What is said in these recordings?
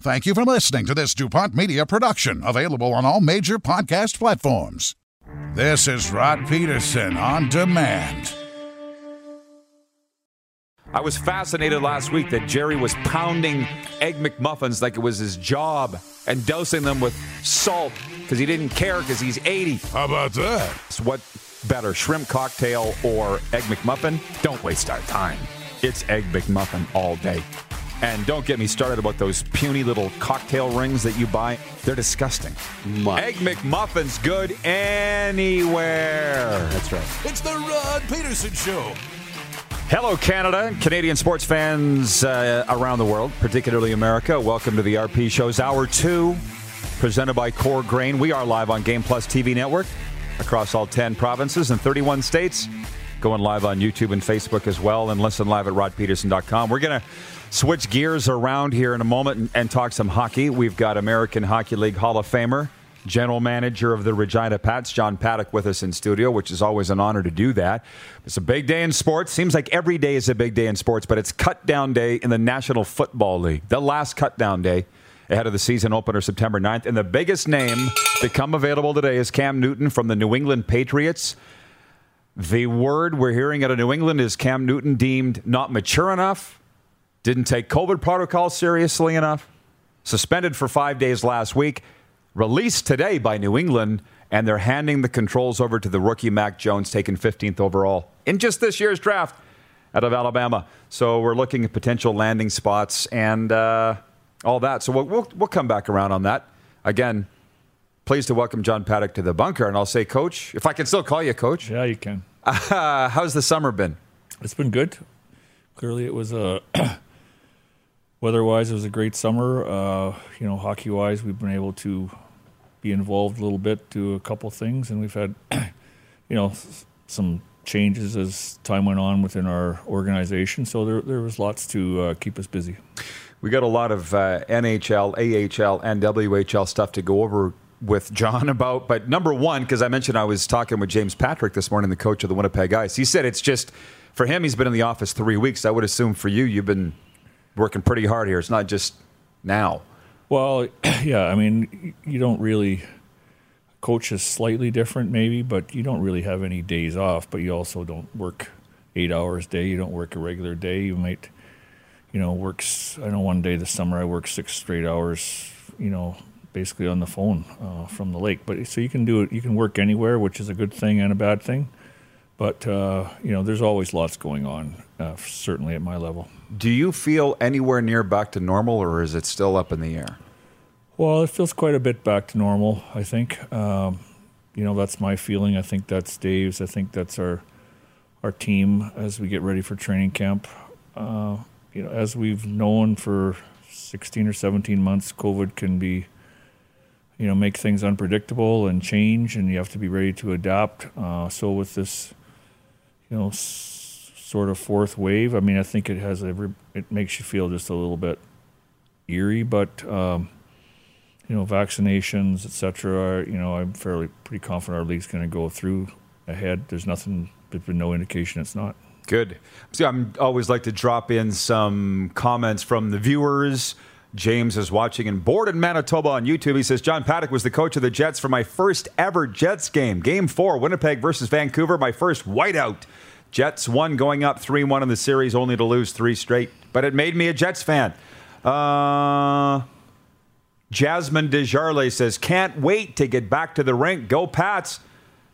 Thank you for listening to this DuPont Media production, available on all major podcast platforms. This is Rod Pedersen on demand. I was fascinated last week that Jerry was pounding Egg McMuffins like it was his job and dosing them with salt because he didn't care because he's 80. How about that? So what better, shrimp cocktail or Egg McMuffin? Don't waste our time. It's Egg McMuffin all day. And don't get me started about those puny little cocktail rings that you buy. They're disgusting. Egg McMuffin's good anywhere. That's right. It's the Rod Pedersen Show. Hello, Canada, Canadian sports fans uh, around the world, particularly America. Welcome to the RP Show's Hour 2, presented by Core Grain. We are live on Game Plus TV network across all 10 provinces and 31 states. Going live on YouTube and Facebook as well, and listen live at rodpedersen.com. We're going to switch gears around here in a moment and, and talk some hockey. We've got American Hockey League Hall of Famer, general manager of the Regina Pats, John Paddock, with us in studio, which is always an honor to do that. It's a big day in sports. Seems like every day is a big day in sports, but it's cut down day in the National Football League, the last cut down day ahead of the season opener September 9th. And the biggest name become available today is Cam Newton from the New England Patriots. The word we're hearing out of New England is Cam Newton deemed not mature enough, didn't take COVID protocol seriously enough, suspended for five days last week, released today by New England, and they're handing the controls over to the rookie Mac Jones, taken 15th overall in just this year's draft out of Alabama. So we're looking at potential landing spots and uh, all that. So we'll, we'll, we'll come back around on that. Again, pleased to welcome John Paddock to the bunker. And I'll say, Coach, if I can still call you Coach, Yeah, you can. uh, how's the summer been? It's been good. Clearly, it was a weather-wise, it was a great summer. Uh, you know, hockey-wise, we've been able to be involved a little bit, do a couple things, and we've had, you know, some changes as time went on within our organization. So there, there was lots to uh, keep us busy. We got a lot of uh, NHL, AHL, and WHL stuff to go over with John about. But number one, because I mentioned I was talking with James Patrick this morning, the coach of the Winnipeg Ice. He said it's just for him. He's been in the office three weeks. I would assume for you, you've been working pretty hard here. It's not just now. Well, yeah, I mean, you don't really coach is slightly different, maybe, but you don't really have any days off. But you also don't work eight hours a day. You don't work a regular day. You might, you know, works. I know one day this summer I worked six straight hours. You know, basically on the phone uh, from the lake. But so you can do it. You can work anywhere, which is a good thing and a bad thing. But uh, you know, there's always lots going on. Uh, certainly at my level. Do you feel anywhere near back to normal, or is it still up in the air? Well, it feels quite a bit back to normal. I think. Um, you know, that's my feeling. I think that's Dave's. I think that's our our team as we get ready for training camp. Uh, you know, as we've known for 16 or 17 months, COVID can be, you know, make things unpredictable and change, and you have to be ready to adapt. Uh, so with this, you know, sort of fourth wave, I mean, I think it has every. It makes you feel just a little bit eerie, but. Um, you know, vaccinations, etc. You know, I'm fairly pretty confident our league's going to go through ahead. There's nothing. There's been no indication it's not. Good. See, I'm always like to drop in some comments from the viewers. James is watching in Borden, Manitoba on YouTube. He says, John Paddock was the coach of the Jets for my first ever Jets game. Game four, Winnipeg versus Vancouver, my first whiteout. Jets won going up 3 1 in the series, only to lose three straight. But it made me a Jets fan. Uh, Jasmine Desjarlais says, Can't wait to get back to the rink. Go Pats.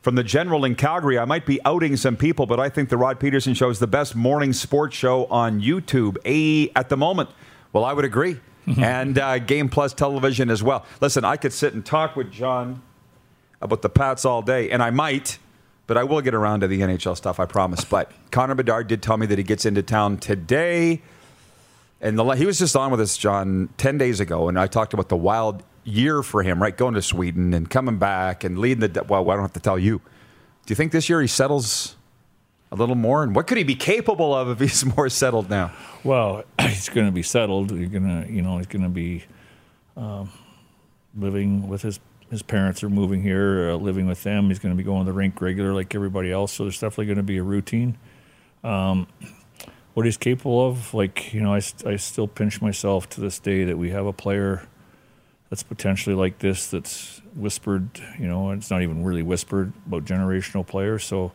From the General in Calgary, I might be outing some people, but I think the Rod Pedersen Show is the best morning sports show on YouTube a, at the moment. Well, I would agree. and uh, Game Plus television as well. Listen, I could sit and talk with John about the Pats all day, and I might, but I will get around to the NHL stuff, I promise. But Connor Bedard did tell me that he gets into town today. And the, he was just on with us, John, 10 days ago, and I talked about the wild year for him, right? Going to Sweden and coming back and leading the. Well, I don't have to tell you. Do you think this year he settles a little more? And what could he be capable of if he's more settled now? Well, he's going to be settled. You're going to, you know, he's going to be um, living with his his parents are moving here, uh, living with them. He's going to be going to the rink regular like everybody else. So there's definitely going to be a routine. Um, what he's capable of, like you know, I, I still pinch myself to this day that we have a player that's potentially like this that's whispered, you know, it's not even really whispered about generational players. So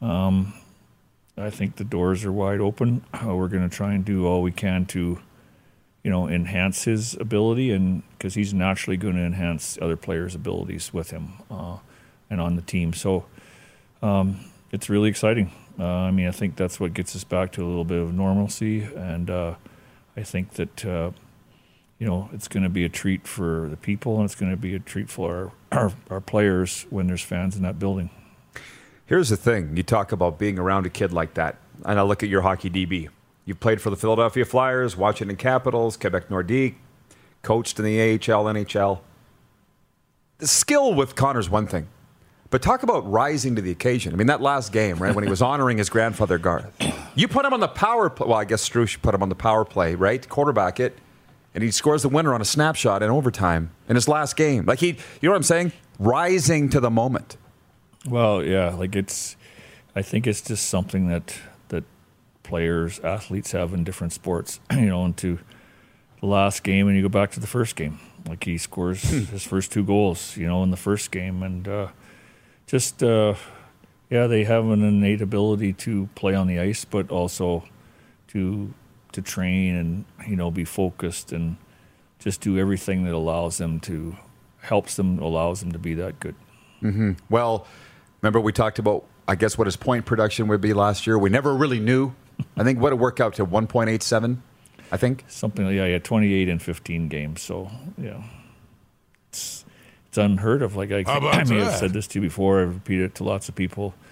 um, I think the doors are wide open. Uh, we're going to try and do all we can to, you know, enhance his ability, and because he's naturally going to enhance other players' abilities with him uh, and on the team. So um, it's really exciting. Uh, I mean, I think that's what gets us back to a little bit of normalcy, and uh, I think that uh, you know, it's going to be a treat for the people and it's going to be a treat for our, our, our, players when there's fans in that building. Here's the thing you talk about being around a kid like that, and I look at your hockey DB. You've played for the Philadelphia Flyers, Washington Capitals, Quebec Nordique, coached in the AHL, NHL. The skill with Connor's one thing, but talk about rising to the occasion. I mean, that last game, right, when he was honoring his grandfather Garth. You put him on the power play. Well, I guess Struch put him on the power play, right? Quarterback it and he scores the winner on a snapshot in overtime in his last game. Like he, you know what I'm saying? Rising to the moment. Well, yeah, like it's. I think it's just something that players, athletes have in different sports. You know, into the last game, and you go back to the first game. Like he scores hmm. his first two goals, you know, in the first game, and uh, just uh, yeah, they have an innate ability to play on the ice, but also to to train and you know be focused and just do everything that allows them to helps them allows them to be that good. Mm-hmm. Well, remember we talked about I guess what his point production would be last year. We never really knew. I think what it worked out to 1.87. I think something. Yeah, yeah, 28 and 15 games. So yeah, it's it's unheard of. Like I, I may I've said this to you before. I've repeated it to lots of people.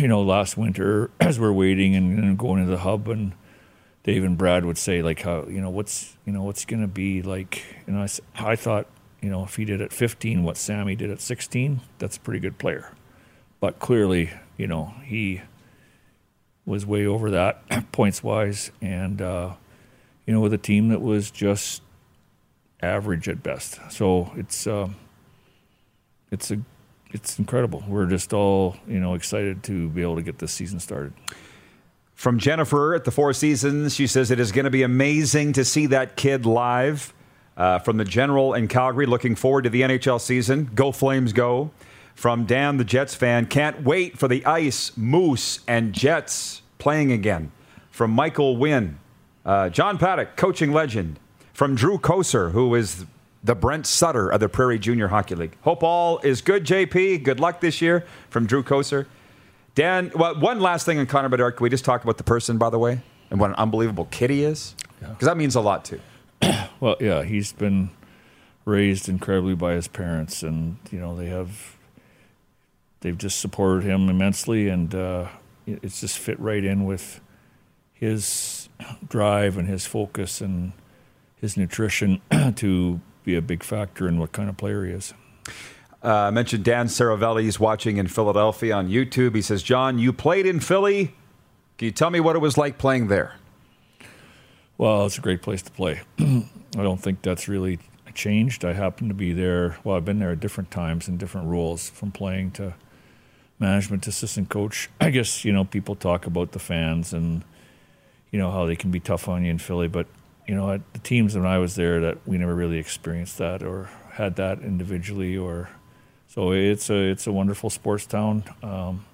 You know, last winter as we're waiting and, and going to the hub and Dave and Brad would say like how you know what's you know what's going to be like you know I, I thought you know if he did at 15 what Sammy did at 16 that's a pretty good player but clearly you know he was way over that points wise and uh, you know with a team that was just average at best so it's uh, it's a it's incredible we're just all you know excited to be able to get this season started from Jennifer at the Four Seasons, she says it is going to be amazing to see that kid live. Uh, from the General in Calgary, looking forward to the NHL season. Go Flames, go. From Dan, the Jets fan, can't wait for the Ice, Moose, and Jets playing again. From Michael Wynn, uh, John Paddock, coaching legend. From Drew Koser, who is the Brent Sutter of the Prairie Junior Hockey League. Hope all is good, JP. Good luck this year. From Drew Koser. Dan, well, one last thing on Connor Bedard. Can we just talk about the person, by the way, and what an unbelievable kid he is? Because yeah. that means a lot too. well, yeah, he's been raised incredibly by his parents, and you know they have they've just supported him immensely, and uh, it's just fit right in with his drive and his focus and his nutrition to be a big factor in what kind of player he is. Uh, I mentioned Dan Saravelli's watching in Philadelphia on YouTube. He says, John, you played in Philly. Can you tell me what it was like playing there? Well, it's a great place to play. I don't think that's really changed. I happened to be there. Well, I've been there at different times in different roles, from playing to management assistant coach. I guess you know people talk about the fans and you know how they can be tough on you in Philly, but you know at the teams when I was there that we never really experienced that or had that individually or so it's a it's a wonderful sports town. Um,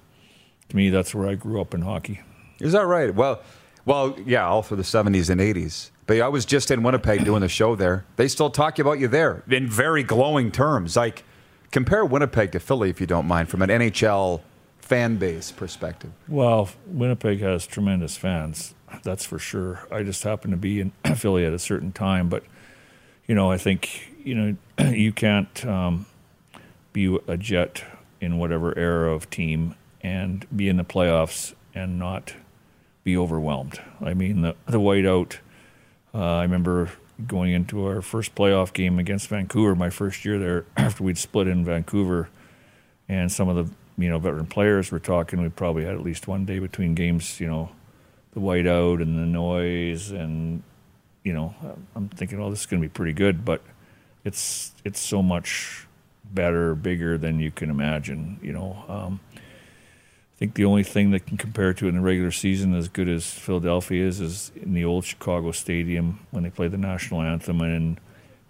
to me, that's where I grew up in hockey. Is that right? Well, well, yeah, all through the '70s and '80s. But I was just in Winnipeg doing the show there. They still talk about you there in very glowing terms. Like compare Winnipeg to Philly, if you don't mind, from an NHL fan base perspective. Well, Winnipeg has tremendous fans. That's for sure. I just happened to be in Philly at a certain time, but you know, I think you know you can't um, be a Jet in whatever era of team and be in the playoffs and not be overwhelmed. I mean, the the whiteout. Uh, I remember going into our first playoff game against Vancouver, my first year there, after we'd split in Vancouver, and some of the you know veteran players were talking. We probably had at least one day between games. You know, the whiteout and the noise, and you know, I'm thinking, oh, this is going to be pretty good, but it's it's so much better, bigger than you can imagine. You know. Um, think the only thing that can compare to in the regular season, as good as Philadelphia is, is in the old Chicago Stadium when they play the national anthem and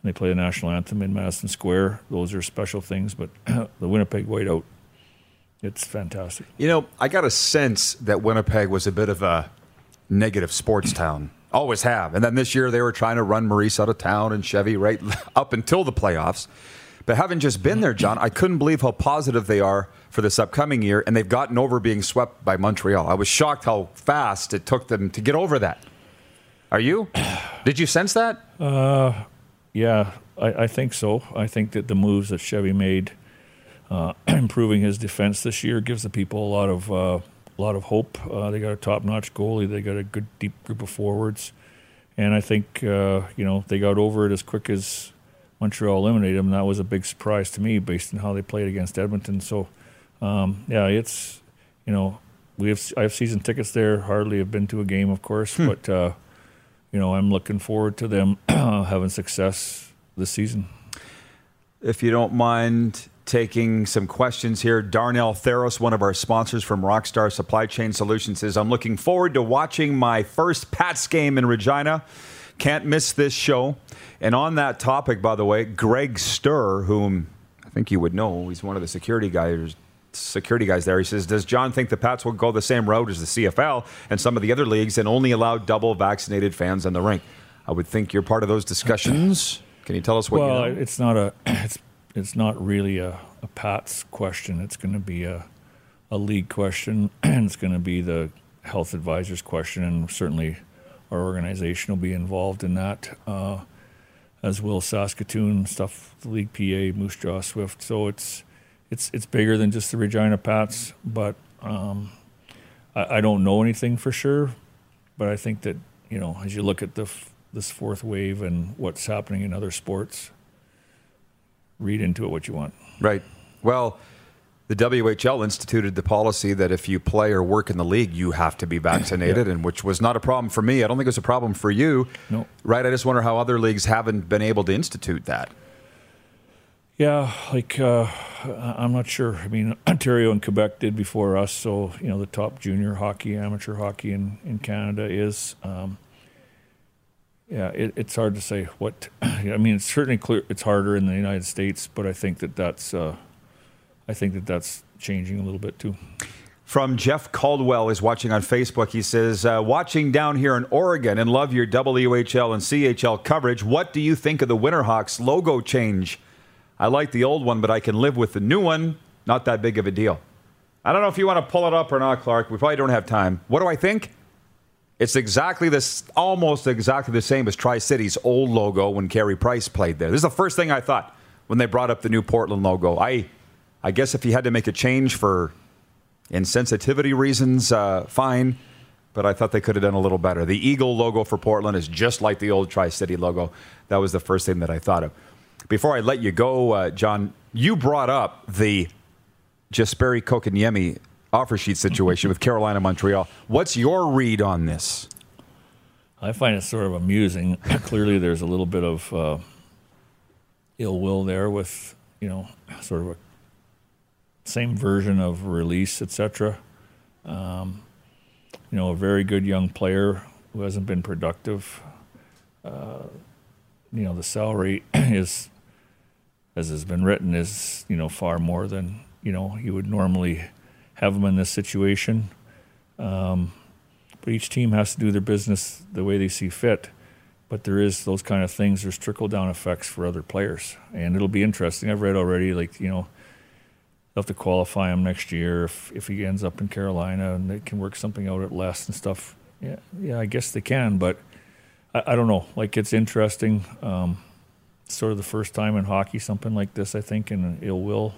they play the national anthem in Madison Square. Those are special things, but the Winnipeg Whiteout, it's fantastic. You know, I got a sense that Winnipeg was a bit of a negative sports town. Always have. And then this year they were trying to run Maurice out of town and Chevy right up until the playoffs. But having just been there, John, I couldn't believe how positive they are for this upcoming year, and they've gotten over being swept by Montreal. I was shocked how fast it took them to get over that. Are you? Did you sense that? Uh, yeah, I, I think so. I think that the moves that Chevy made, uh, improving his defense this year, gives the people a lot of uh, a lot of hope. Uh, they got a top-notch goalie. They got a good deep group of forwards, and I think uh, you know they got over it as quick as Montreal eliminated them. That was a big surprise to me based on how they played against Edmonton. So um, yeah, it's you know we have I have season tickets there. Hardly have been to a game, of course, hmm. but uh, you know I'm looking forward to them having success this season. If you don't mind taking some questions here, Darnell Theros, one of our sponsors from Rockstar Supply Chain Solutions, says I'm looking forward to watching my first Pats game in Regina. Can't miss this show. And on that topic, by the way, Greg Sturr, whom I think you would know, he's one of the security guys security guys there. He says, Does John think the Pats will go the same route as the CFL and some of the other leagues and only allow double vaccinated fans in the rink? I would think you're part of those discussions. Can you tell us what well, you know? it's not a it's it's not really a, a Pats question. It's going to be a a league question, and it's going to be the health advisors question, and certainly our organization will be involved in that, uh, as will Saskatoon stuff, the league PA, Moose Jaw Swift. So it's it's it's bigger than just the Regina Pats, but um, I, I, don't know anything for sure. But I think that you know, as you look at the this fourth wave and what's happening in other sports, read into it what you want. Right. Well, the WHL instituted the policy that if you play or work in the league, you have to be vaccinated, yeah. and which was not a problem for me. I don't think it was a problem for you. No. Right. I just wonder how other leagues haven't been able to institute that. Yeah, like uh, I'm not sure. I mean, Ontario and Quebec did before us, so you know the top junior hockey, amateur hockey in in Canada is. Um, yeah, it, it's hard to say what. I mean, it's certainly clear. It's harder in the United States, but I think that that's. Uh, I think that that's changing a little bit too. From Jeff Caldwell is watching on Facebook. He says, uh, "Watching down here in Oregon and love your WHL and CHL coverage. What do you think of the Winterhawks logo change?" I like the old one, but I can live with the new one. Not that big of a deal. I don't know if you want to pull it up or not, Clark. We probably don't have time. What do I think? It's exactly this, almost exactly the same as Tri City's old logo when Carey Price played there. This is the first thing I thought when they brought up the new Portland logo. I, I guess if you had to make a change for insensitivity reasons, uh, fine. But I thought they could have done a little better. The Eagle logo for Portland is just like the old Tri City logo. That was the first thing that I thought of. Before I let you go, uh, John, you brought up the Jesperi Kotkaniemi offer sheet situation with Carolina Montreal. What's your read on this? I find it sort of amusing. Clearly, there's a little bit of uh, ill will there with you know sort of a same version of release, etc. Um, you know, a very good young player who hasn't been productive. Uh, you know, the salary is, as has been written, is you know far more than you know you would normally have him in this situation. Um, but each team has to do their business the way they see fit. But there is those kind of things. There's trickle down effects for other players, and it'll be interesting. I've read already, like you know, they'll have to qualify him next year if if he ends up in Carolina and they can work something out at less and stuff. Yeah, yeah, I guess they can, but I, I don't know. Like it's interesting. Um, sort of the first time in hockey something like this, I think, in ill will.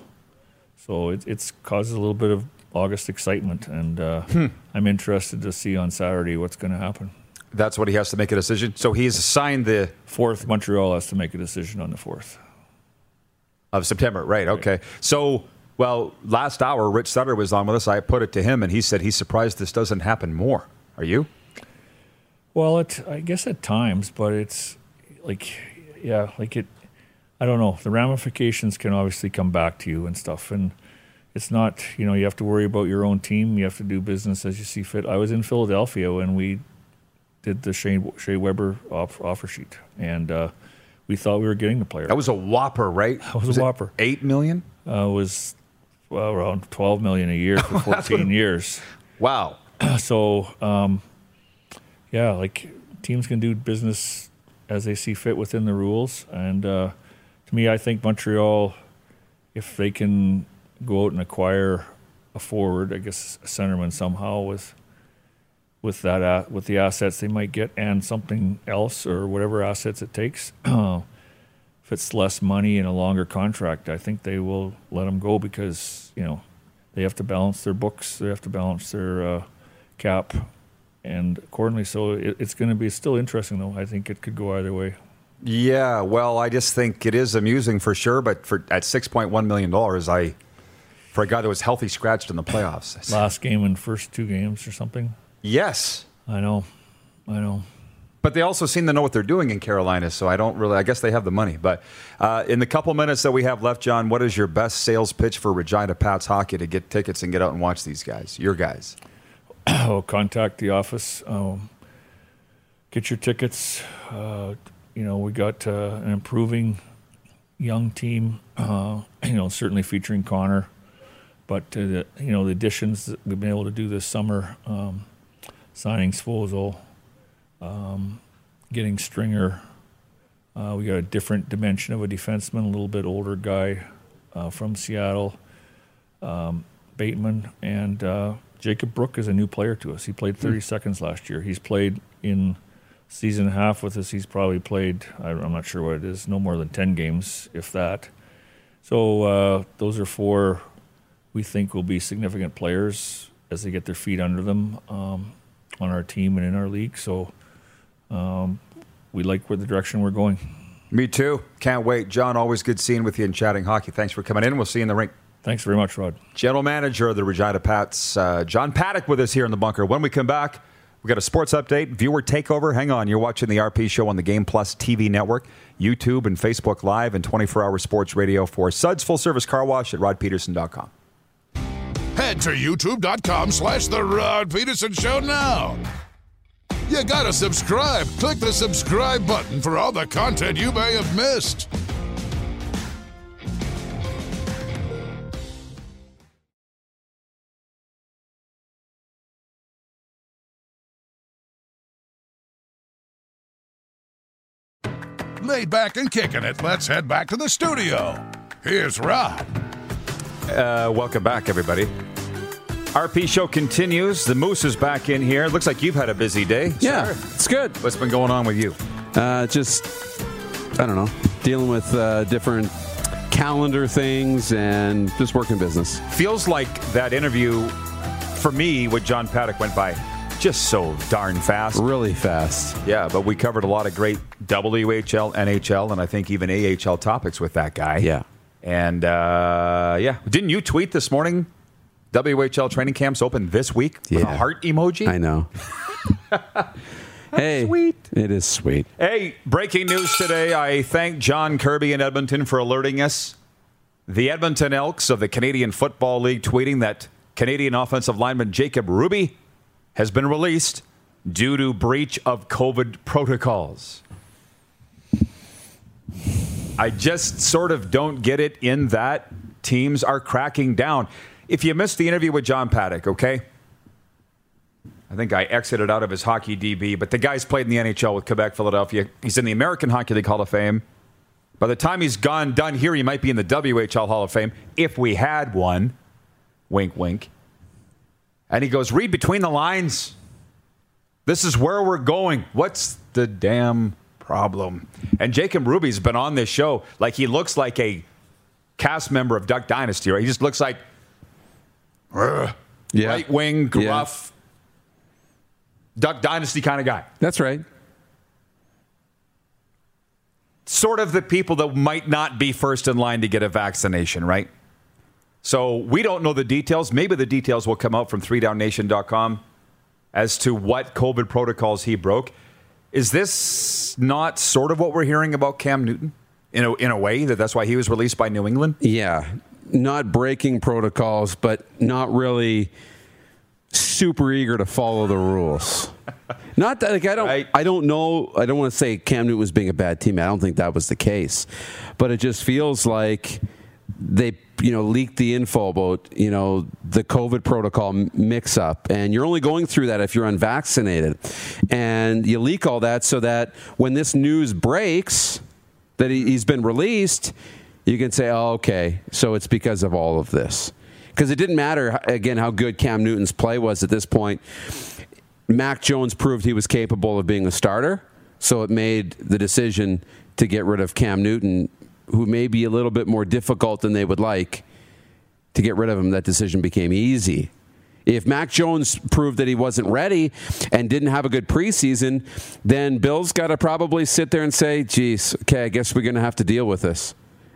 So it it's causes a little bit of August excitement, and uh, Hmm. I'm interested to see on Saturday what's going to happen. That's what he has to make a decision. So he's assigned the Fourth, Montreal has to make a decision on the fourth. of September, right? Okay. So, well, last hour, Rich Sutter was on with us. I put it to him, and he said he's surprised this doesn't happen more. Are you? Well, it I guess at times, but it's like yeah, like it. I don't know. The ramifications can obviously come back to you and stuff, and it's not you know you have to worry about your own team. You have to do business as you see fit. I was in Philadelphia when we did the Shea, Shea Weber off, offer sheet, and uh, we thought we were getting the player. That was a whopper, right? That was a it whopper. Eight million. uh, was well, around twelve million a year for fourteen years. Wow. so um, yeah, like teams can do business as they see fit within the rules. And uh, to me, I think Montreal, if they can go out and acquire a forward, I guess a centerman somehow with with that a with the assets they might get and something else or whatever assets it takes. it's less money and a longer contract, I think they will let them go because you know they have to balance their books, they have to balance their uh, cap, and accordingly. So it, it's going to be still interesting, though. I think it could go either way. Yeah. Well, I just think it is amusing for sure, but for at six point one million dollars, I for a guy that was healthy scratched in the playoffs. Last game and first two games or something. Yes. I know, I know. But they also seem to know what they're doing in Carolina, so I don't really. I guess they have the money. But uh, in the couple minutes that we have left, John, what is your best sales pitch for Regina Pats hockey to get tickets and get out and watch these guys? Your guys. oh, contact the office. Um, get your tickets. Uh, you know, we got uh, an improving young team. Uh, you know, certainly featuring Connor, but uh, the, you know the additions that we've been able to do this summer, um, signing Svozil, um, getting Stringer. Uh, we got a different dimension of a defenseman, a little bit older guy uh, from Seattle. Um, Bateman and uh, Jacob Brook is a new player to us. He played 30 seconds last year. He's played in season and a half with us. He's probably played, I- I'm not sure what it is, no more than 10 games, if that. So uh, those are four we think will be significant players as they get their feet under them um, on our team and in our league. So um, we like where the direction we're going. Me too. Can't wait. John, always good seeing with you and chatting hockey. Thanks for coming in. We'll see you in the rink. Thanks very much, Rod. General Manager of the Regina Pats, uh, John Paddock, with us here in the bunker. When we come back, we got a sports update, viewer takeover. Hang on, you're watching the RP show on the Game Plus TV network, YouTube and Facebook Live, and 24-hour sports radio for Suds Full Service Car Wash at rodpedersen.com. Head to youtube.com slash The Rod Pedersen Show now. You gotta subscribe. Click the subscribe button for all the content you may have missed. Laid back and kicking it, let's head back to the studio. Here's Rod. Uh, welcome back, everybody. RP show continues. The Moose is back in here. Looks like you've had a busy day. Yeah, it's good. What's been going on with you? Uh, just, I don't know, dealing with uh, different calendar things and just working business. Feels like that interview for me with John Paddock went by just so darn fast. Really fast. Yeah, but we covered a lot of great WHL, NHL, and I think even AHL topics with that guy. Yeah. And uh, yeah, didn't you tweet this morning? WHL training camps open this week with a heart emoji. I know. hey, sweet. It is sweet. Hey, breaking news today. I thank John Kirby in Edmonton for alerting us. The Edmonton Elks of the Canadian Football League tweeting that Canadian offensive lineman Jacob Ruby has been released due to breach of COVID protocols. I just sort of don't get it in that teams are cracking down. If you missed the interview with John Paddock, okay? I think I exited out of his hockey DB, but the guy's played in the NHL with Quebec, Philadelphia. He's in the American Hockey League Hall of Fame. By the time he's gone done here, he might be in the WHL Hall of Fame if we had one. Wink, wink. And he goes, read between the lines. This is where we're going. What's the damn problem? And Jacob Ruby's been on this show like he looks like a cast member of Duck Dynasty, right? He just looks like Yeah. right wing, Yeah. gruff, Duck Dynasty kind of guy. That's right. Sort of the people that might not be first in line to get a vaccination, right? So we don't know the details. Maybe the details will come out from 3downnation.com as to what COVID protocols he broke. Is this not sort of what we're hearing about Cam Newton? In a, in a way, that that's why he was released by New England? Yeah. Not breaking protocols, but not really super eager to follow the rules. Not that like I don't Right. I don't know I don't want to say Cam Newton was being a bad teammate. I don't think that was the case. But it just feels like they you know leaked the info about you know the COVID protocol mix up, and you're only going through that if you're unvaccinated, and you leak all that so that when this news breaks that he, he's been released, you can say, oh, okay, so it's because of all of this. Because it didn't matter again how good Cam Newton's play was at this point. Mac Jones proved he was capable of being a starter, so it made the decision to get rid of Cam Newton, who may be a little bit more difficult than they would like. To get rid of him, that decision became easy. If Mac Jones proved that he wasn't ready and didn't have a good preseason, then Bill's got to probably sit there and say, geez, okay, I guess we're going to have to deal with this.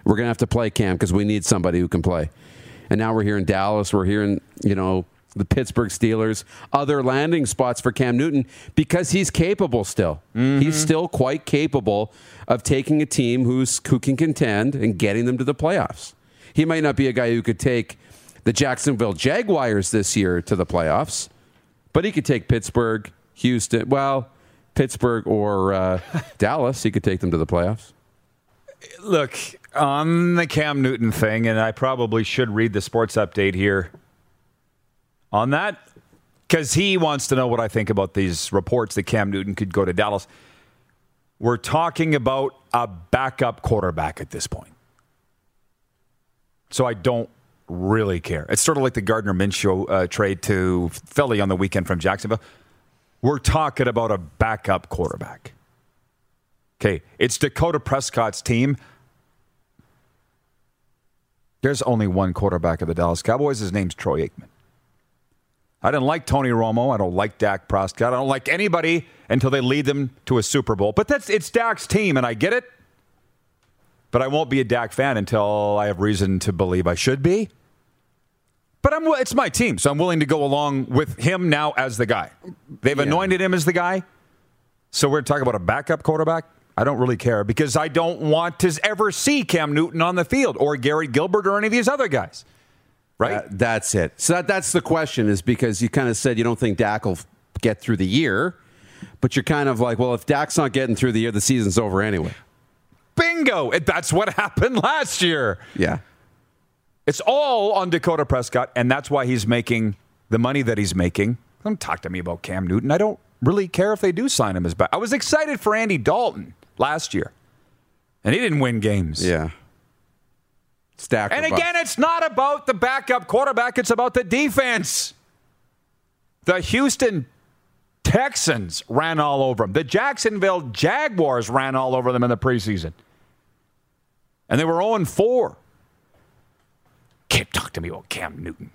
We're going to have to play Cam because we need somebody who can play. And now we're here in Dallas. We're here in, you know, the Pittsburgh Steelers, other landing spots for Cam Newton because he's capable still. He's still quite capable of taking a team who's who can contend and getting them to the playoffs. He might not be a guy who could take the Jacksonville Jaguars this year to the playoffs, but he could take Pittsburgh, Houston, well, Pittsburgh or uh, Dallas. He could take them to the playoffs. Look, on the Cam Newton thing, and I probably should read the sports update here on that because he wants to know what I think about these reports that Cam Newton could go to Dallas. We're talking about a backup quarterback at this point. So I don't really care. It's sort of like the Gardner Minshew uh, trade to Philly on the weekend from Jacksonville. We're talking about a backup quarterback. Okay, it's Dakota Prescott's team. There's only one quarterback of the Dallas Cowboys. His name's Troy Aikman. I didn't like Tony Romo. I don't like Dak Prescott. I don't like anybody until they lead them to a Super Bowl. But that's it's Dak's team, and I get it. But I won't be a Dak fan until I have reason to believe I should be. But I'm it's my team, so I'm willing to go along with him now as the guy. They've anointed him as the guy. So we're talking about a backup quarterback. I don't really care because I don't want to ever see Cam Newton on the field or Garrett Gilbert or any of these other guys. Right? Uh, that's it. So that, that's the question is because you kind of said you don't think Dak will get through the year, but you're kind of like, well, if Dak's not getting through the year, the season's over anyway. Bingo! That's what happened last year. Yeah. It's all on Dakota Prescott, and that's why he's making the money that he's making. Don't talk to me about Cam Newton. I don't really care if they do sign him as back. I was excited for Andy Dalton last year, and he didn't win games. Yeah. Stack. And again, it's not about the backup quarterback, it's about the defense. The Houston Texans ran all over them. The Jacksonville Jaguars ran all over them in the preseason. And they were 0 4. Can't talk to me about Cam Newton.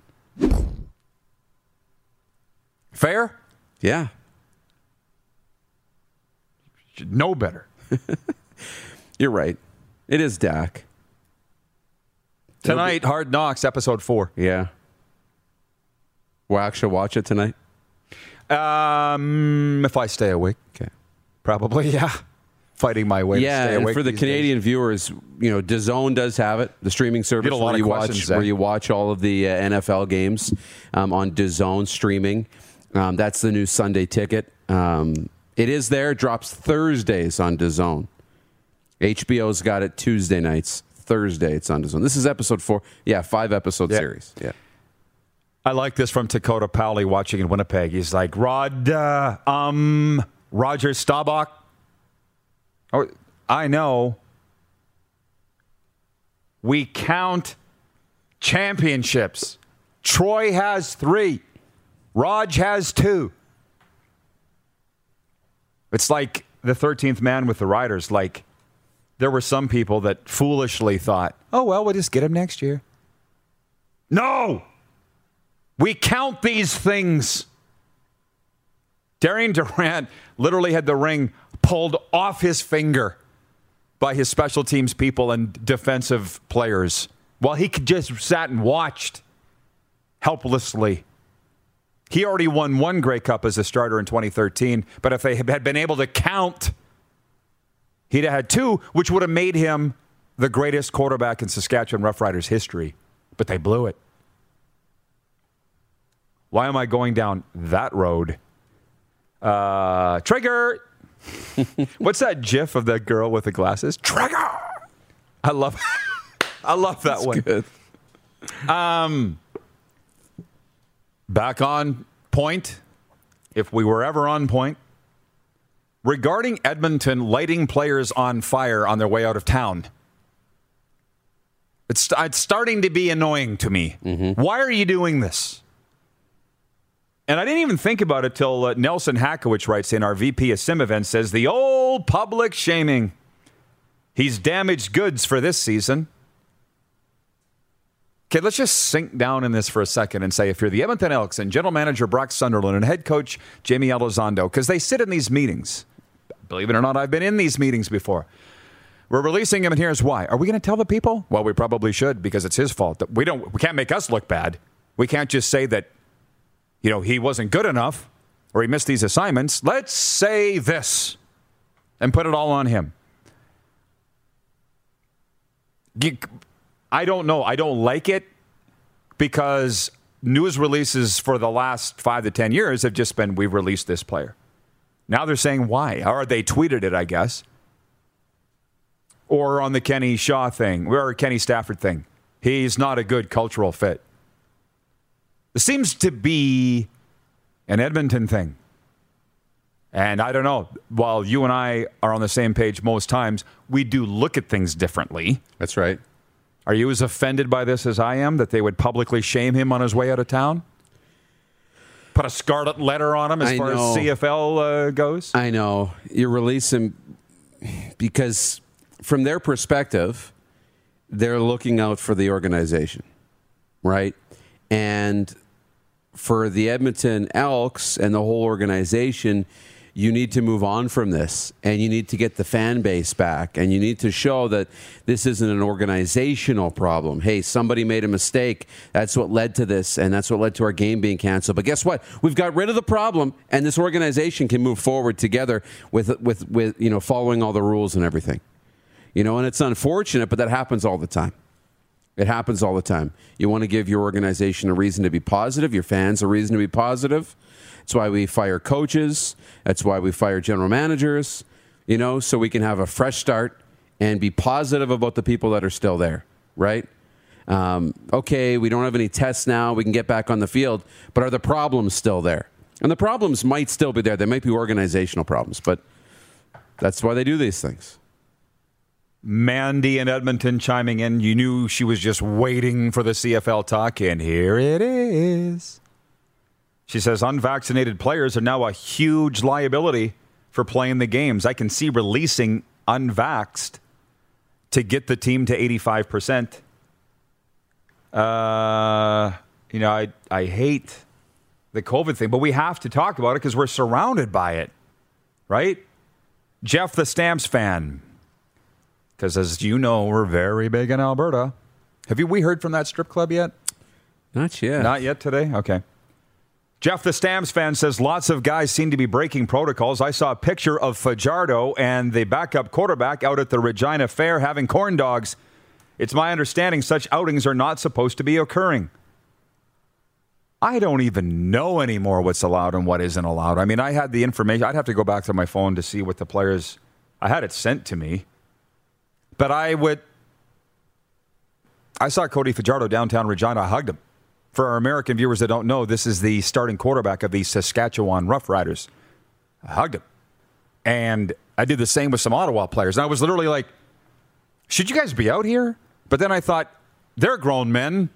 Fair? yeah. Should know better. You're right. It is Dak. Tonight, Hard Knocks, episode four. Yeah. We'll actually watch it tonight. Um, if I stay awake, Okay. probably yeah. Fighting my way. to Yeah, stay and awake for the these Canadian viewers, you know, DAZN does have it, the streaming service Get a lot where of you questions, watch eh? where you watch all of the uh, NFL games um, on DAZN streaming. Um, that's the new Sunday ticket. Um, it is there. It drops Thursdays on DAZN. HBO's got it Tuesday nights. Thursday it's on DAZN. This is episode four. Yeah, five episode Yeah. series. Yeah. I like this from Dakota Powley watching in Winnipeg. He's like, Rod, uh, um, Roger Staubach. Oh, I know. We count championships. Troy has three. Raj has two. It's like the 13th man with the Riders. Like, there were some people that foolishly thought, oh, well, we'll just get him next year. No! We count these things. Darian Durant literally had the ring pulled off his finger by his special teams people and defensive players while he just sat and watched helplessly. He already won one Grey Cup as a starter in 2013, but if they had been able to count, he'd have had two, which would have made him the greatest quarterback in Saskatchewan Roughriders history. But they blew it. Why am I going down that road? Uh, trigger. What's that GIF of that girl with the glasses? Trigger. I love. I love that one. Good. Um, back on point, if we were ever on point, regarding Edmonton lighting players on fire on their way out of town. It's, it's starting to be annoying to me. Why are you doing this? And I didn't even think about it till uh, Nelson Hackowicz writes in our VP of Sim event says the old public shaming. He's damaged goods for this season. Okay, let's just sink down in this for a second and say if you're the Edmonton Elks and general manager Brock Sunderland and head coach Jaime Elizondo, because they sit in these meetings. Believe it or not, I've been in these meetings before. We're releasing him, and here's why. Are we going to tell the people? Well, we probably should because it's his fault. We don't. We can't make us look bad. We can't just say that, you know, he wasn't good enough or he missed these assignments. Let's say this and put it all on him. You- I don't know. I don't like it because news releases for the last five to 10 years have just been, we released this player. Now they're saying why. Or they tweeted it, I guess. Or on the Kenny Shaw thing, or Kenny Stafford thing. He's not a good cultural fit. It seems to be an Edmonton thing. And I don't know. While you and I are on the same page most times, we do look at things differently. That's right. Are you as offended by this as I am that they would publicly shame him on his way out of town? Put a scarlet letter on him as I far know. as CFL uh, goes? I know. You release him because, from their perspective, they're looking out for the organization, right? And for the Edmonton Elks and the whole organization, you need to move on from this and you need to get the fan base back and you need to show that this isn't an organizational problem. Hey, somebody made a mistake. That's what led to this and that's what led to our game being canceled. But guess what? We've got rid of the problem and this organization can move forward together with with with you know following all the rules and everything. You know, and it's unfortunate, but that happens all the time. It happens all the time. You want to give your organization a reason to be positive, your fans a reason to be positive. That's why we fire coaches. That's why we fire general managers, you know, so we can have a fresh start and be positive about the people that are still there, right? Um, okay, we don't have any tests now. We can get back on the field, but are the problems still there? And the problems might still be there. They might be organizational problems, but that's why they do these things. Mandy in Edmonton chiming in. You knew she was just waiting for the CFL talk, and here it is. She says unvaccinated players are now a huge liability for playing the games. I can see releasing unvaxxed to get the team to 85%. Uh, you know, I, I hate the COVID thing, but we have to talk about it because we're surrounded by it, right? Jeff, the Stamps fan, because as you know, we're very big in Alberta. Have you we heard from that strip club yet? Not yet. Not yet today. Okay. Jeff the Stamps fan says lots of guys seem to be breaking protocols. I saw a picture of Fajardo and the backup quarterback out at the Regina Fair having corn dogs. It's my understanding such outings are not supposed to be occurring. I don't even know anymore what's allowed and what isn't allowed. I mean, I had the information. I'd have to go back to my phone to see what the players. I had it sent to me, but I would. I saw Cody Fajardo downtown Regina. I hugged him. For our American viewers that don't know, this is the starting quarterback of the Saskatchewan Roughriders. I hugged him. And I did the same with some Ottawa players. And I was literally like, should you guys be out here? But then I thought, they're grown men.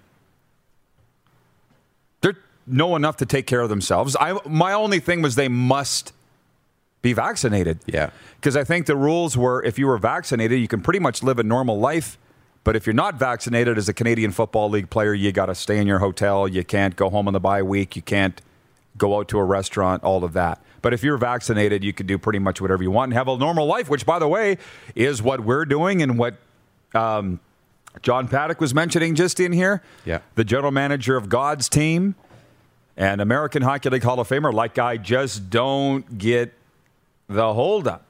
They're know enough to take care of themselves. I, my only thing was they must be vaccinated. Yeah. Because I think the rules were if you were vaccinated, you can pretty much live a normal life but if you're not vaccinated as a Canadian Football League player, you got to stay in your hotel. You can't go home on the bye week. You can't go out to a restaurant, all of that. But if you're vaccinated, you can do pretty much whatever you want and have a normal life, which, by the way, is what we're doing and what um, John Paddock was mentioning just in here. Yeah. The general manager of God's team and American Hockey League Hall of Famer, like I just don't get the holdup.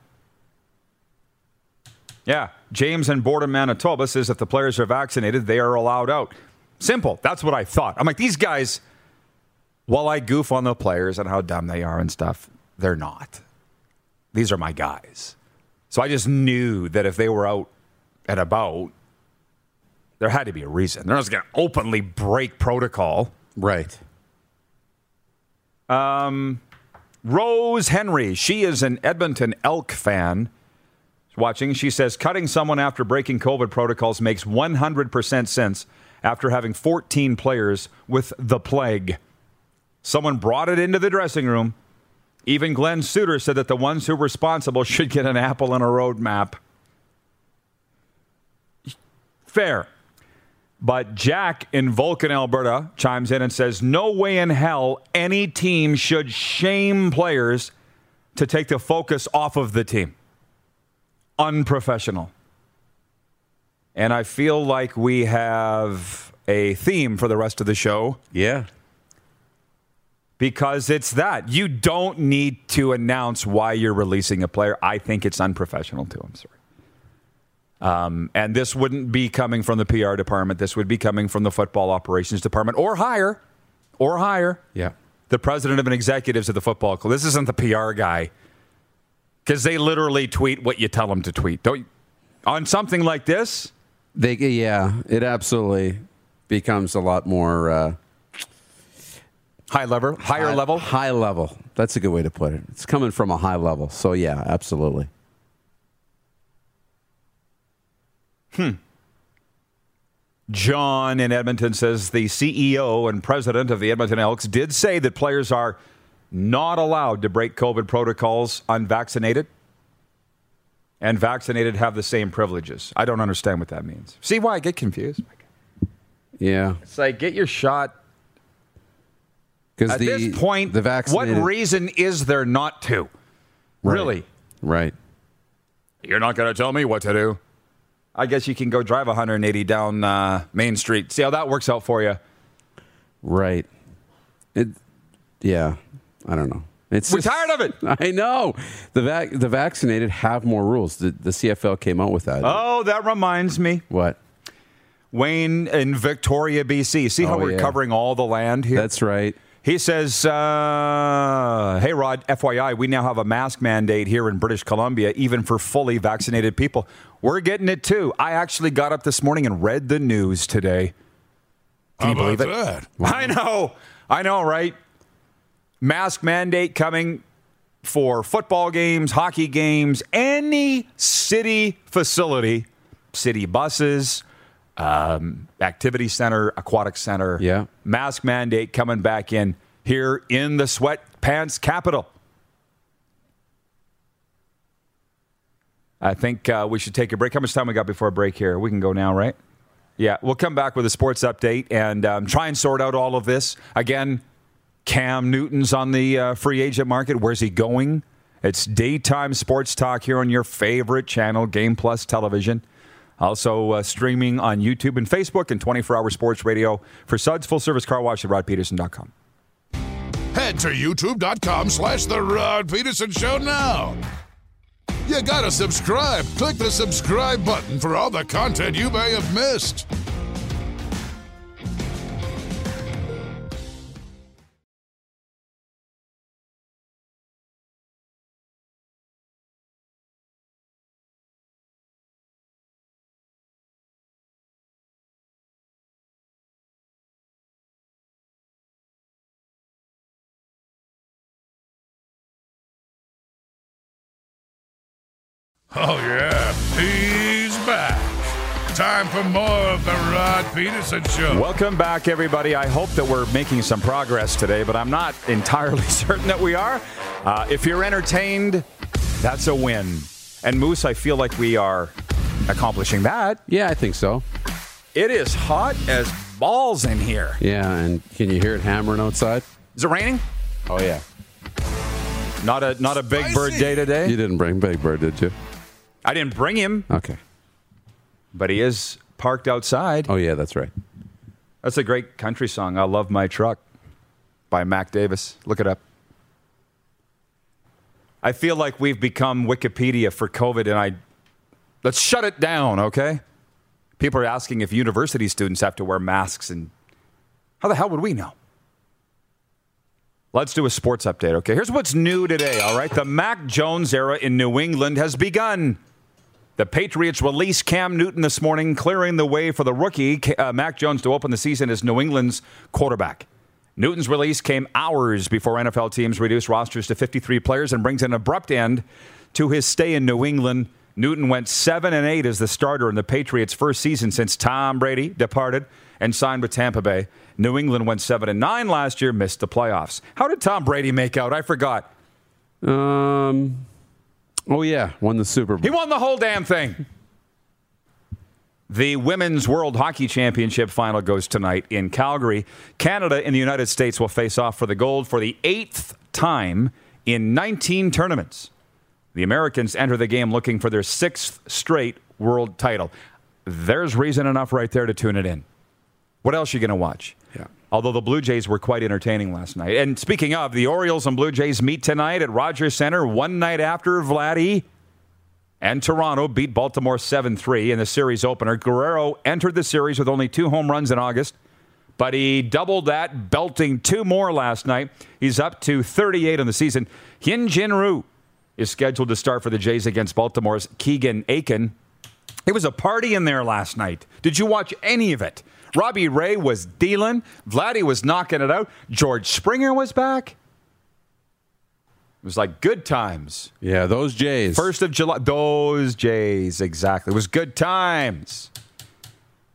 Yeah. James in Boredom, Manitoba says if the players are vaccinated, they are allowed out. Simple. That's what I thought. I'm like, these guys, while I goof on the players and how dumb they are and stuff, they're not. These are my guys. So I just knew that if they were out and about, there had to be a reason. They're not going to openly break protocol. Right. Um, Rose Henry, she is an Edmonton Elk fan watching. She says cutting someone after breaking COVID protocols makes 100% sense after having 14 players with the plague. Someone brought it into the dressing room. Even Glen Suitor said that the ones who are responsible should get an apple and a roadmap. Fair. But Jack in Vulcan, Alberta chimes in and says, No way in hell any team should shame players to take the focus off of the team unprofessional. And I feel like we have a theme for the rest of the show. Yeah. Because it's that. You don't need to announce why you're releasing a player. I think it's unprofessional too. I'm sorry. Um, and this wouldn't be coming from the PR department. This would be coming from the football operations department or higher, or higher. Yeah. The president of an executives of the football club. This isn't the PR guy because they literally tweet what you tell them to tweet. Don't you? on something like this? They yeah, it absolutely becomes a lot more uh, high level, higher high, level, high level. That's a good way to put it. It's coming from a high level. So yeah, absolutely. Hmm. John in Edmonton says the CEO and president of the Edmonton Elks did say that players are not allowed to break COVID protocols unvaccinated, and vaccinated have the same privileges. I don't understand what that means. See why I get confused? Yeah. It's like get your shot. Because At the, this point, the vaccinated, what reason is there not to? Right. Really? Right. You're not going to tell me what to do. I guess you can go drive 180 down uh, Main Street. See how that works out for you. Right. It. Yeah. I don't know. It's We're just- tired of it. I know. The vac- the vaccinated have more rules. The, the CFL came out with that. Oh, that reminds me. What? Wayne in Victoria, BC. See how Oh, we're yeah. covering all the land here? That's right. He says, uh, Hey, Rod, FYI, we now have a mask mandate here in British Columbia, even for fully vaccinated people. We're getting it too. I actually got up this morning and read the news today. Can How you believe it? about that? I know. I know, right? Mask mandate coming for football games, hockey games, any city facility, city buses, um, activity center, aquatic center. Yeah. Mask mandate coming back in here in the sweatpants capital. I think uh, we should take a break. How much time we got before a break here? We can go now, right? Yeah, we'll come back with a sports update and um, try and sort out all of this. Again, Cam Newton's on the uh, free agent market. Where's he going? It's daytime sports talk here on your favorite channel, Game Plus Television. Also uh, streaming on YouTube and Facebook and 24 hour sports radio for Suds Full Service Car Wash at rodpedersen.com. Head to youtube.com slash The Rod Pedersen Show now. You gotta subscribe. Click the subscribe button for all the content you may have missed. Oh, yeah, he's back. Time for more of the Rod Pedersen Show. Welcome back, everybody. I hope that we're making some progress today, but I'm not entirely certain that we are. Uh, if you're entertained, that's a win. And Moose, I feel like we are accomplishing that. Yeah, I think so. It is hot as balls in here. Yeah, and can you hear it hammering outside? Is it raining? Oh yeah. Not a not a big bird day today. You didn't bring Big Bird, did you? I didn't bring him, Okay. but he is parked outside. Oh yeah, that's right. That's a great country song. I love my truck by Mac Davis. Look it up. I feel like we've become Wikipedia for COVID, and I let's shut it down, okay? People are asking if university students have to wear masks, and how the hell would we know? Let's do a sports update, okay? Here's what's new today, all right? The Mac Jones era in New England has begun. The Patriots released Cam Newton this morning, clearing the way for the rookie uh, Mac Jones to open the season as New England's quarterback. Newton's release came hours before NFL teams reduced rosters to 53 players and brings an abrupt end to his stay in New England. Newton went 7 and 8 as the starter in the Patriots' first season since Tom Brady departed and signed with Tampa Bay. New England went 7 and 9 last year, missed the playoffs. How did Tom Brady make out? I forgot. Um. Oh yeah, won the Super Bowl. He won the whole damn thing. The Women's World Hockey Championship final goes tonight in Calgary. Canada and the United States will face off for the gold for the eighth time in 19 tournaments. The Americans enter the game looking for their sixth straight world title. There's reason enough right there to tune it in. What else are you going to watch? Yeah. Although the Blue Jays were quite entertaining last night. And speaking of, the Orioles and Blue Jays meet tonight at Rogers Center one night after Vladdy and Toronto beat Baltimore 7 3 in the series opener. Guerrero entered the series with only two home runs in August, but he doubled that, belting two more last night. He's up to 38 on the season. Hyun Jin Ryu is scheduled to start for the Jays against Baltimore's Keegan Akin. It was a party in there last night. Did you watch any of it? Robbie Ray was dealing. Vladdy was knocking it out. George Springer was back. It was like good times. Yeah, those Jays. First of July. Those Jays, exactly. It was good times.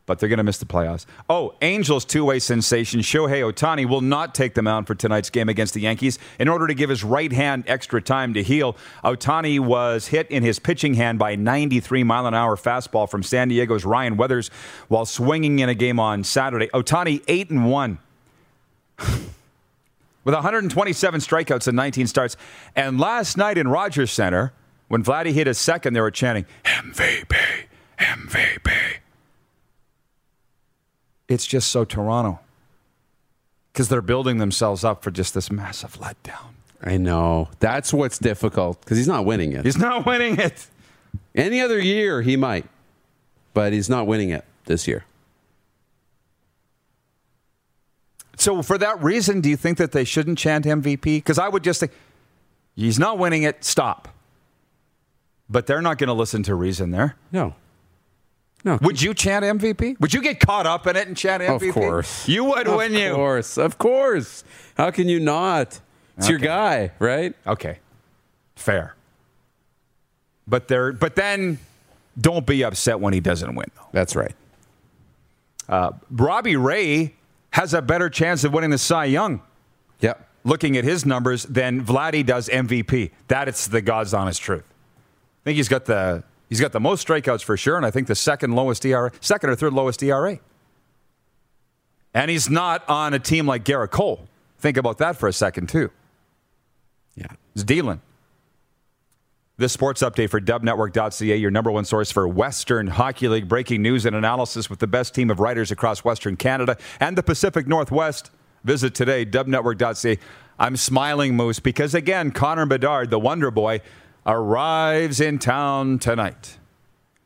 But they're going to miss the playoffs. Oh, Angels two way sensation Shohei Ohtani will not take the mound for tonight's game against the Yankees in order to give his right hand extra time to heal. Ohtani was hit in his pitching hand by 93 mile an hour fastball from San Diego's Ryan Weathers while swinging in a game on Saturday. Ohtani 8 and 1 with 127 strikeouts and 19 starts. And last night in Rogers Center, when Vladdy hit his second, they were chanting, MVP, MVP. It's just so Toronto. Because they're building themselves up for just this massive letdown. I know. That's what's difficult because he's not winning it. He's not winning it. Any other year he might, but he's not winning it this year. So, for that reason, do you think that they shouldn't chant MVP? Because I would just think, he's not winning it, stop. But they're not going to listen to reason there. No. No. Would you chant MVP? Would you get caught up in it and chant MVP? Of course. You would, Of wouldn't you? Of course. Of course. How can you not? It's your guy, right? Okay. Fair. But there but then don't be upset when he doesn't win though. That's right. Uh, Robbie Ray has a better chance of winning the Cy Young Yep. looking at his numbers than Vladdy does MVP. That is the God's honest truth. I think he's got the he's got the most strikeouts for sure, and I think the second lowest ERA, second or third lowest ERA. And he's not on a team like Gerrit Cole. Think about that for a second too. Yeah. He's dealing. This sports update for dubnetwork.ca, your number one source for Western Hockey League breaking news and analysis with the best team of writers across Western Canada and the Pacific Northwest. Visit today, dubnetwork.ca. I'm smiling, Moose, because again, Connor Bedard, the Wonder Boy, arrives in town tonight.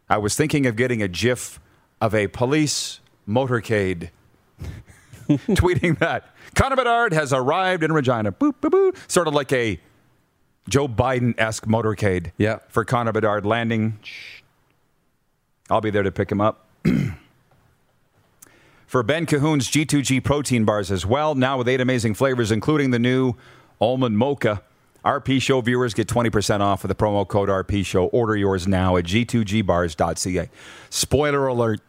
I was thinking of getting a GIF of a police motorcade, tweeting that Connor Bedard has arrived in Regina. Boop, boop, boop. Sort of like a Joe Biden esque motorcade Yeah. for Connor Bedard landing. I'll be there to pick him up. for Ben Cahoon's G2G protein bars as well, now with eight amazing flavors, including the new almond mocha. RP Show viewers get 20% off with the promo code RP Show. Order yours now at g2gbars.ca. Spoiler alert.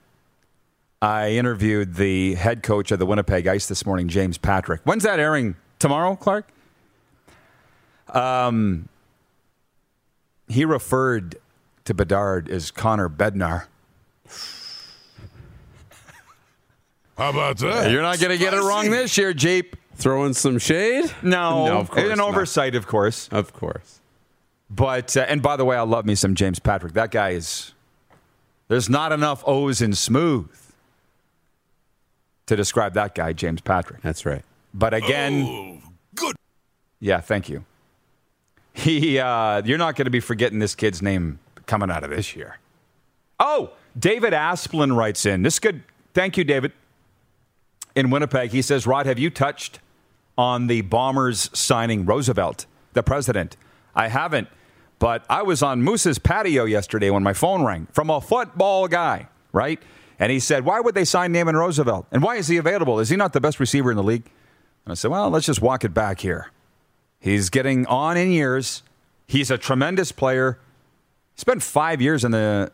I interviewed the head coach of the Winnipeg Ice this morning, James Patrick. When's that airing? Tomorrow, Clark? Um, he referred to Bedard as Connor Bednar. How about that? You're not going to get it wrong this year, Jeep. Throwing some shade? No, No, of course an not. oversight, of course. Of course. But uh, and by the way, I love me some James Patrick. That guy is. There's not enough O's in smooth to describe that guy, James Patrick. That's right. But again, Oh, good. yeah, thank you. He, uh, you're not going to be forgetting this kid's name coming out of this year. Oh, David Asplin writes in. This is good. Thank you, David. In Winnipeg, he says, Rod, have you touched on the Bombers signing Roosevelt, the president? I haven't, but I was on Moose's patio yesterday when my phone rang from a football guy, right? And he said, Why would they sign Naaman Roosevelt? And why is he available? Is he not the best receiver in the league? And I said, Well, let's just walk it back here. He's getting on in years. He's a tremendous player. Spent five years in the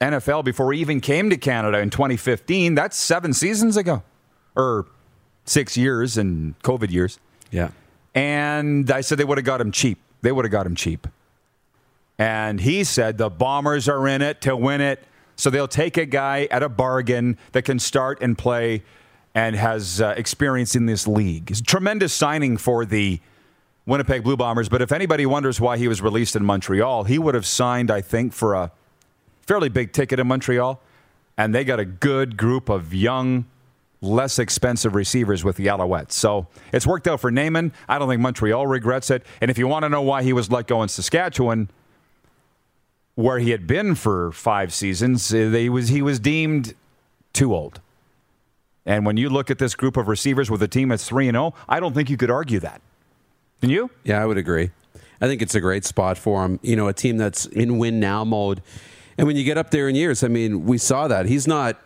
NFL before he even came to Canada in 2015. That's seven seasons ago, or six years and COVID years. Yeah. And I said they would have got him cheap. They would have got him cheap. And he said the Bombers are in it to win it. So they'll take a guy at a bargain that can start and play and has uh, experience in this league. It's a tremendous signing for the Winnipeg Blue Bombers. But if anybody wonders why he was released in Montreal, he would have signed, I think, for a fairly big ticket in Montreal. And they got a good group of young, less expensive receivers with the Alouettes. So it's worked out for Naaman. I don't think Montreal regrets it. And if you want to know why he was let go in Saskatchewan, where he had been for five seasons, uh, he was he was deemed too old. And when you look at this group of receivers with a team that's three and zero, I don't think you could argue that. Can you? Yeah, I would agree. I think it's a great spot for him. You know, a team that's in win now mode. And when you get up there in years, I mean, we saw that. He's not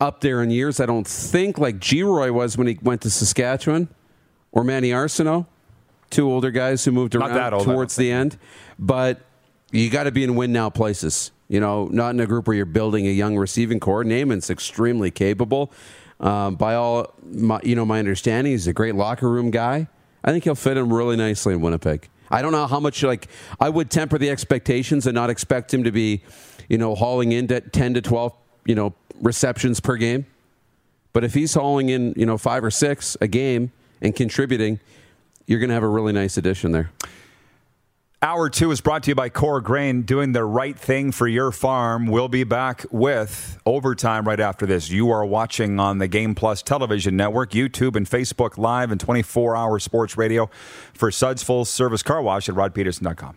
up there in years, I don't think, like Geroy was when he went to Saskatchewan or Manny Arceneaux, two older guys who moved around old, towards the end. But you got to be in win now places. You know, not in a group where you're building a young receiving core. Naaman's extremely capable. Um, by all, my, you know, my understanding, he's a great locker room guy. I think he'll fit in really nicely in Winnipeg. I don't know how much like I would temper the expectations and not expect him to be, you know, hauling in to ten to twelve, you know, receptions per game. But if he's hauling in, you know, five or six a game and contributing, you're going to have a really nice addition there. Hour two is brought to you by Core Grain, doing the right thing for your farm. We'll be back with overtime right after this. You are watching on the Game Plus television network, YouTube, and Facebook Live, and 24 hour sports radio for Suds Full Service Car Wash at rodpedersen.com.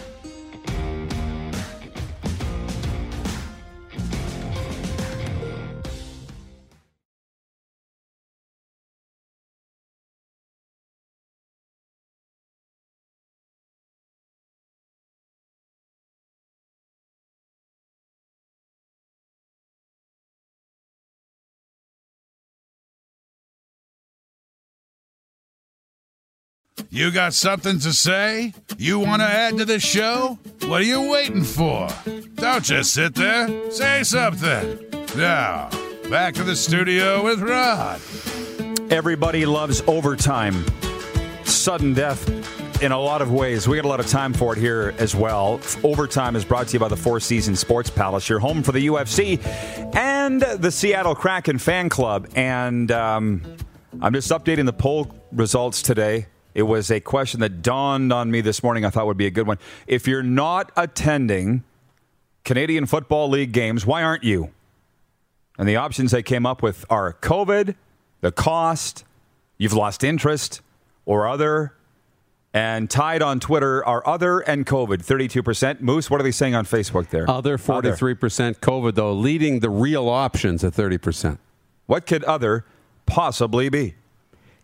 You got something to say? You want to add to the show? What are you waiting for? Don't just sit there. Say something. Now, back to the studio with Rod. Everybody loves overtime. Sudden death in a lot of ways. We got a lot of time for it here as well. Overtime is brought to you by the Four Seasons Sports Palace, your home for the UFC and the Seattle Kraken fan club. And um, I'm just updating the poll results today. It was a question that dawned on me this morning I thought would be a good one. If you're not attending Canadian Football League games. Why aren't you? And the options they came up with are COVID, the cost, you've lost interest, or other. And tied on Twitter are other and COVID, 32%. Moose, what are they saying on Facebook there? Other 43% COVID, though, leading the real options at 30%. What could other possibly be?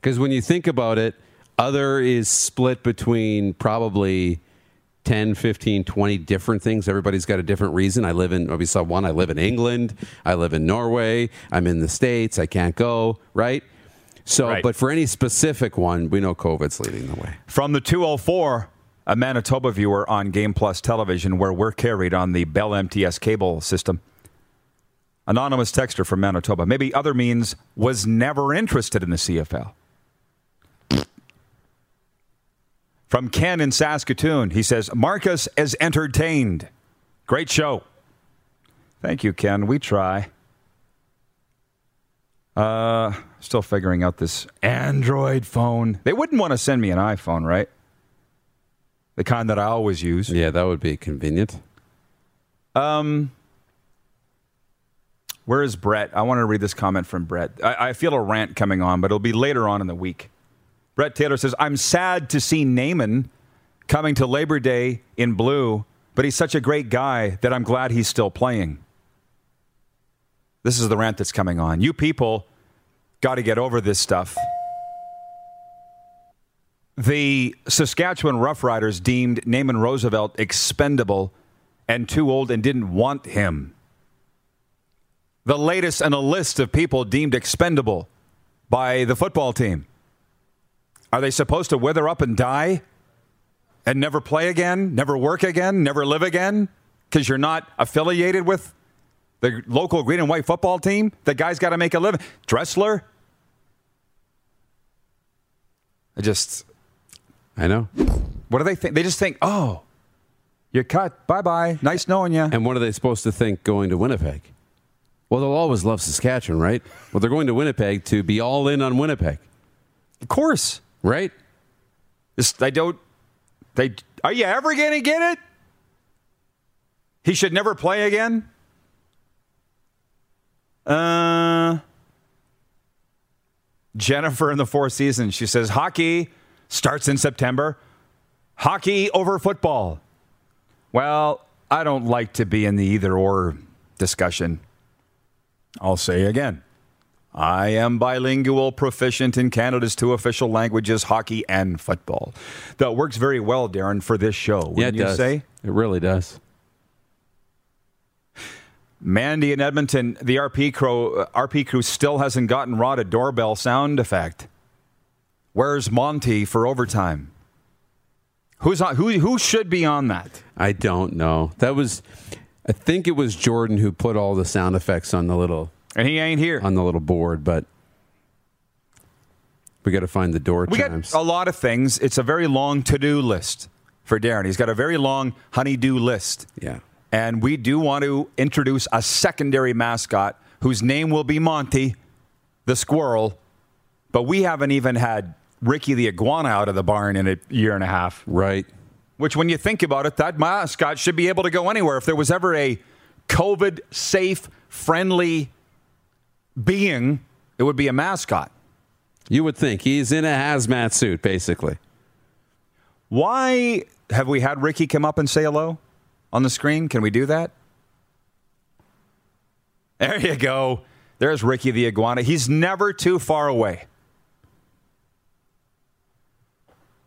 Because when you think about it, other is split between probably 10, 15, 20 different things. Everybody's got a different reason. I live in, we saw one, I live in England, I live in Norway, I'm in the States, I can't go, right? So, Right. but for any specific one, we know COVID's leading the way. From the 204, a Manitoba viewer on Game Plus television, where we're carried on the Bell MTS cable system. Anonymous texter from Manitoba. Maybe other means was never interested in the CFL. From Ken in Saskatoon, he says, Marcus is entertained. Great show. Thank you, Ken. We try. Uh, still figuring out this Android phone. They wouldn't want to send me an iPhone, right? The kind that I always use. Yeah, that would be convenient. Um, where is Brett? I want to read this comment from Brett. I, I feel a rant coming on, but it'll be later on in the week. Brett Taylor says, I'm sad to see Naaman coming to Labor Day in blue, but he's such a great guy that I'm glad he's still playing. This is the rant that's coming on. You people got to get over this stuff. The Saskatchewan Roughriders deemed Naaman Roosevelt expendable and too old and didn't want him. The latest in a list of people deemed expendable by the football team. Are they supposed to wither up and die and never play again, never work again, never live again because you're not affiliated with the local green and white football team? The guy's got to make a living. Dressler? I just, I know. what do they think? They just think, oh, you're cut. Bye bye. Nice knowing you. And what are they supposed to think going to Winnipeg? Well, they'll always love Saskatchewan, right? Well, they're going to Winnipeg to be all in on Winnipeg, Of course. Right? This, don't. They are you ever to get it? He should never play again. Uh, Jennifer in the Four Seasons. She says hockey starts in September. Hockey over football. Well, I don't like to be in the either or discussion. I'll say again. I am bilingual, proficient in Canada's two official languages, hockey and football. That works very well, Darren, for this show. Wouldn't yeah, it you does. say? It really does. Mandy in Edmonton, the RP crew, uh, RP crew still hasn't gotten Rod a doorbell sound effect. Where's Monty for overtime? Who's on, who? Who should be on that? I don't know. That was, I think it was Jordan who put all the sound effects on the little And he ain't here. on the little board, but we got to find the door We chimes. got a lot of things. It's a very long to-do list for Darren. He's got a very long honey-do list. yeah. And we do want to introduce a secondary mascot whose name will be Monty, the squirrel. But we haven't even had Ricky the iguana out of the barn in a year and a half. Right. Which, when you think about it, that mascot should be able to go anywhere. If there was ever a COVID safe, friendly being, it would be a mascot. You would think he's in a hazmat suit, basically. Why have we had Ricky come up and say hello on the screen? Can we do that? There you go. There's Ricky the iguana. He's never too far away.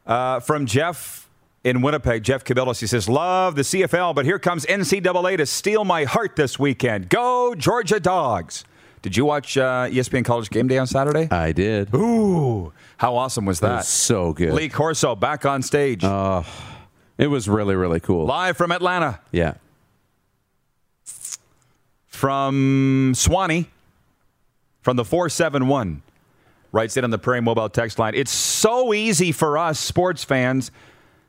Uh, from Jeff in Winnipeg, Jeff Cabillas, he says, Love the CFL, but here comes NCAA to steal my heart this weekend. Go, Georgia Dogs. Did you watch uh, ESPN College Game Day on Saturday? I did. Ooh, how awesome was That was so good. Lee Corso back on stage. It was really, really cool. Live from Atlanta. Yeah. From Swanee, from the 471, writes in on the Prairie Mobile text line. It's so easy for us sports fans.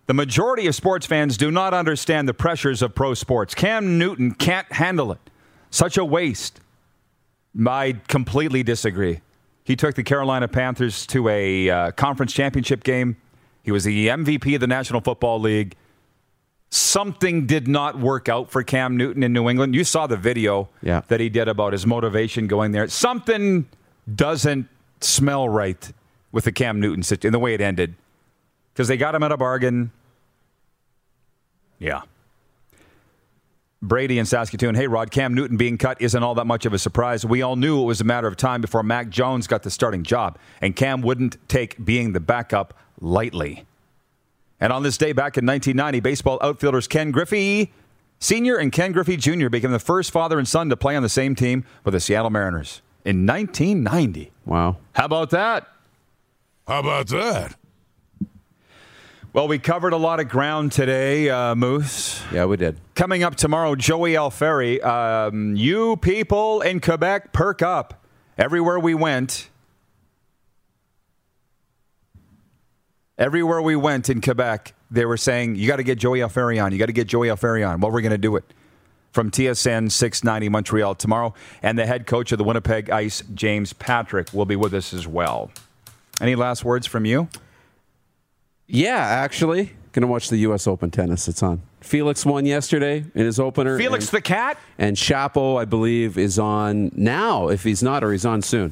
The majority of sports fans do not understand the pressures of pro sports. Cam Newton can't handle it. Such a waste. I completely disagree. He took the Carolina Panthers to a uh, conference championship game. He was the MVP of the National Football League. something did not work out for Cam Newton in New England. You saw the video Yeah. that he did about his motivation going there. Something doesn't smell right with the Cam Newton situation, the way it ended. Because they got him at a bargain. Yeah. Brady in Saskatoon. Hey, Rod, Cam Newton being cut isn't all that much of a surprise. We all knew it was a matter of time before Mac Jones got the starting job, and Cam wouldn't take being the backup lightly. And on this day back in 1990, baseball outfielders Ken Griffey Sr. and Ken Griffey Jr. became the first father and son to play on the same team with the Seattle Mariners in 1990. Wow. How about that? How about that? Well, we covered a lot of ground today, uh, Moose. Yeah, we did. Coming up tomorrow, Joey Alfieri. Um, you people in Quebec, perk up. Everywhere we went, everywhere we went in Quebec, they were saying, you got to get Joey Alfieri on. You got to get Joey Alfieri on. Well, we're going to do it. From TSN 690 Montreal tomorrow. And the head coach of the Winnipeg Ice, James Patrick, will be with us as well. Any last words from you? Yeah, actually, gonna watch the U.S. Open tennis. It's on. Felix won yesterday in his opener. Felix and, the Cat? and Shapo, I believe, is on now. If he's not, or he's on soon.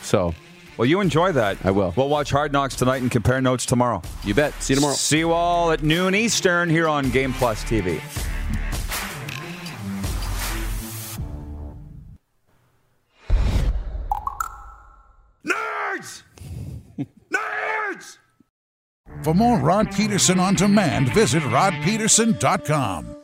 So Well, you enjoy that. I will. We'll watch Hard Knocks tonight and compare notes tomorrow. you bet. See you tomorrow. See you all at noon Eastern here on Game Plus TV. For more Rod Pedersen on demand, visit rodpedersen.com.